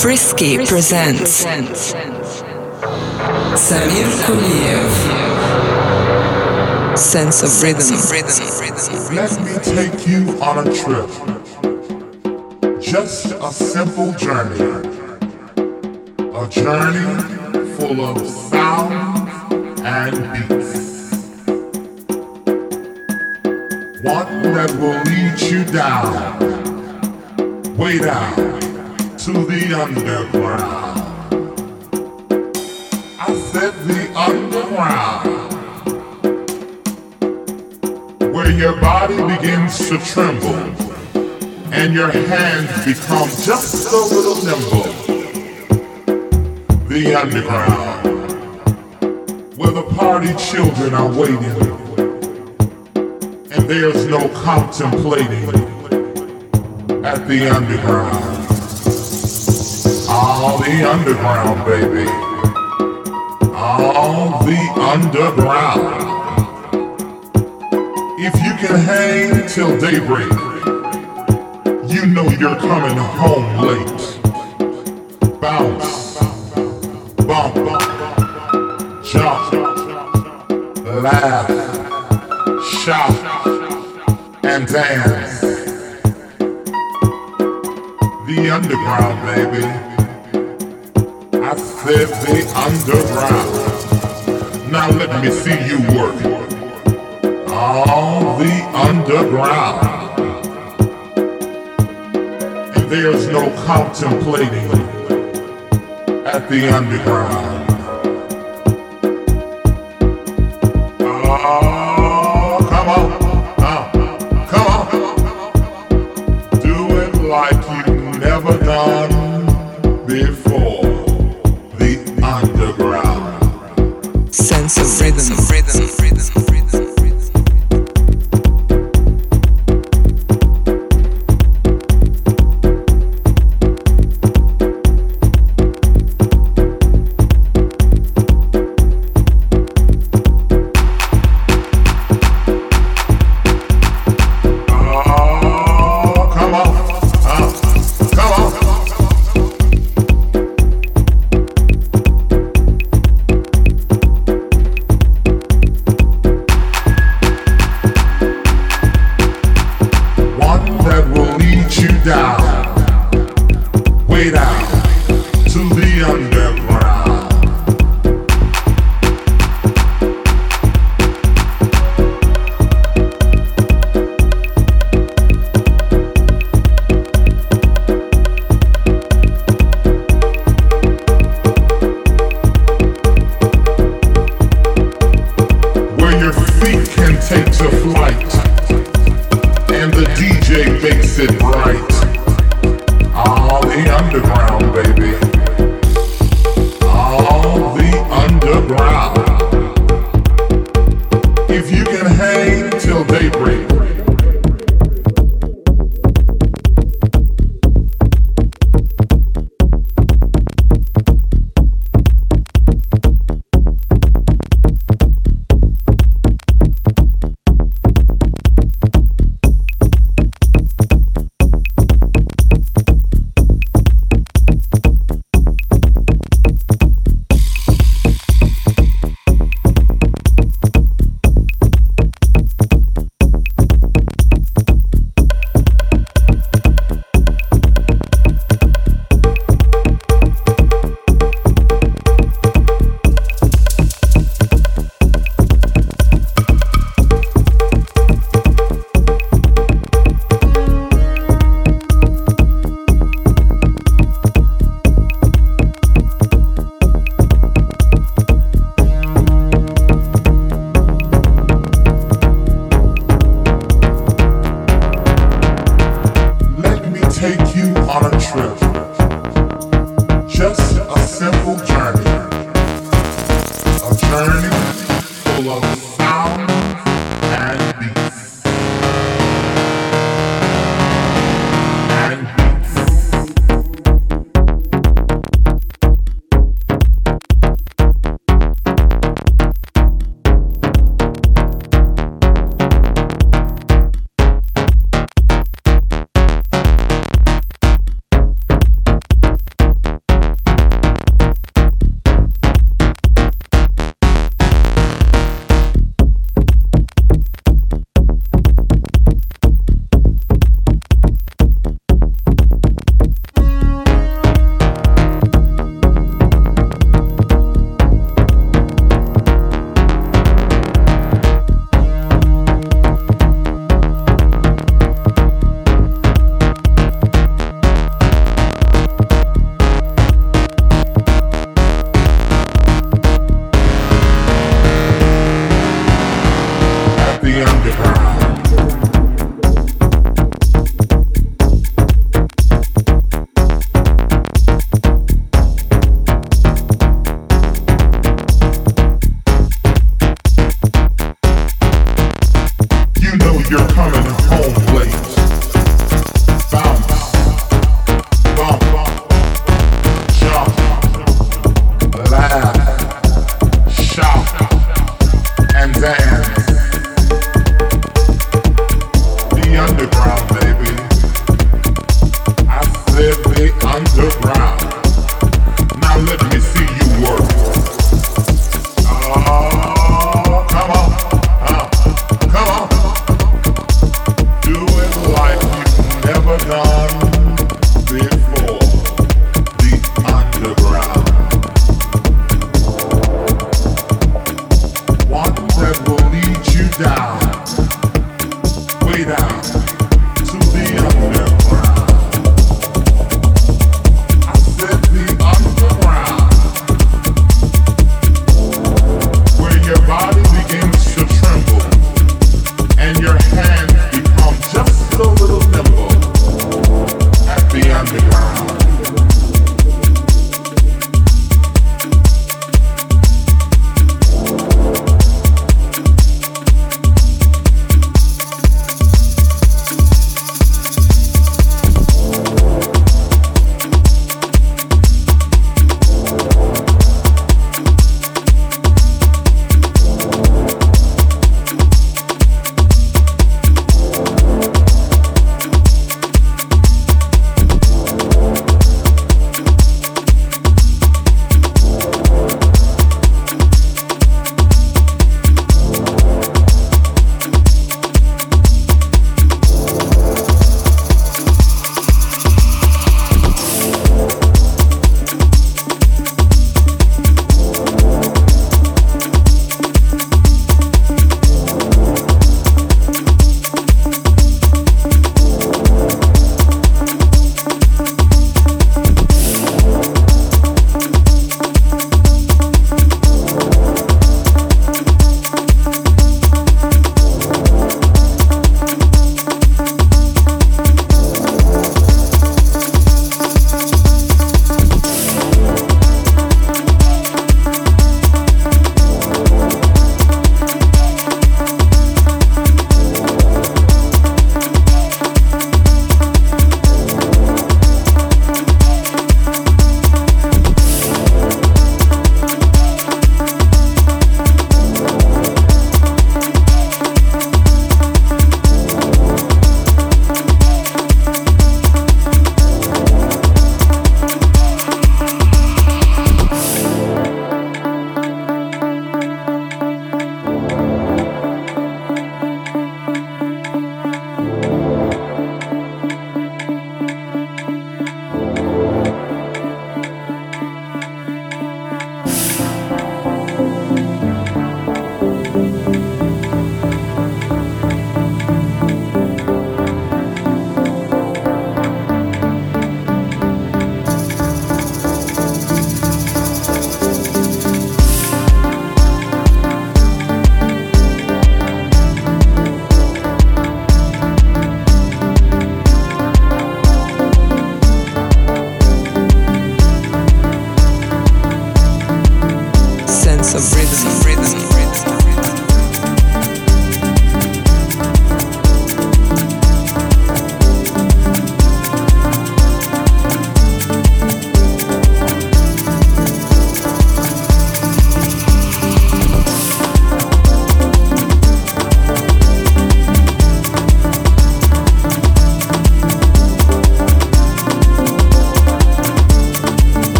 Frisky presents Samir Kuliev Sense of Rhythm. Let me take you on a trip. Just a simple journey. A journey full of sound and beats. One that will lead you down, way down to the underground. I said the underground, where your body begins to tremble and your hands become just a little nimble. The underground, where the party children are waiting, there's no contemplating at the underground. All the underground, baby. All the underground. If you can hang till daybreak, you know you're coming home late. Bounce, bump, jump, laugh, The underground, baby. I said the underground. Now let me see you work. All the underground. And there's no contemplating at the underground.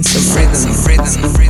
Sense of rhythm, rhythm,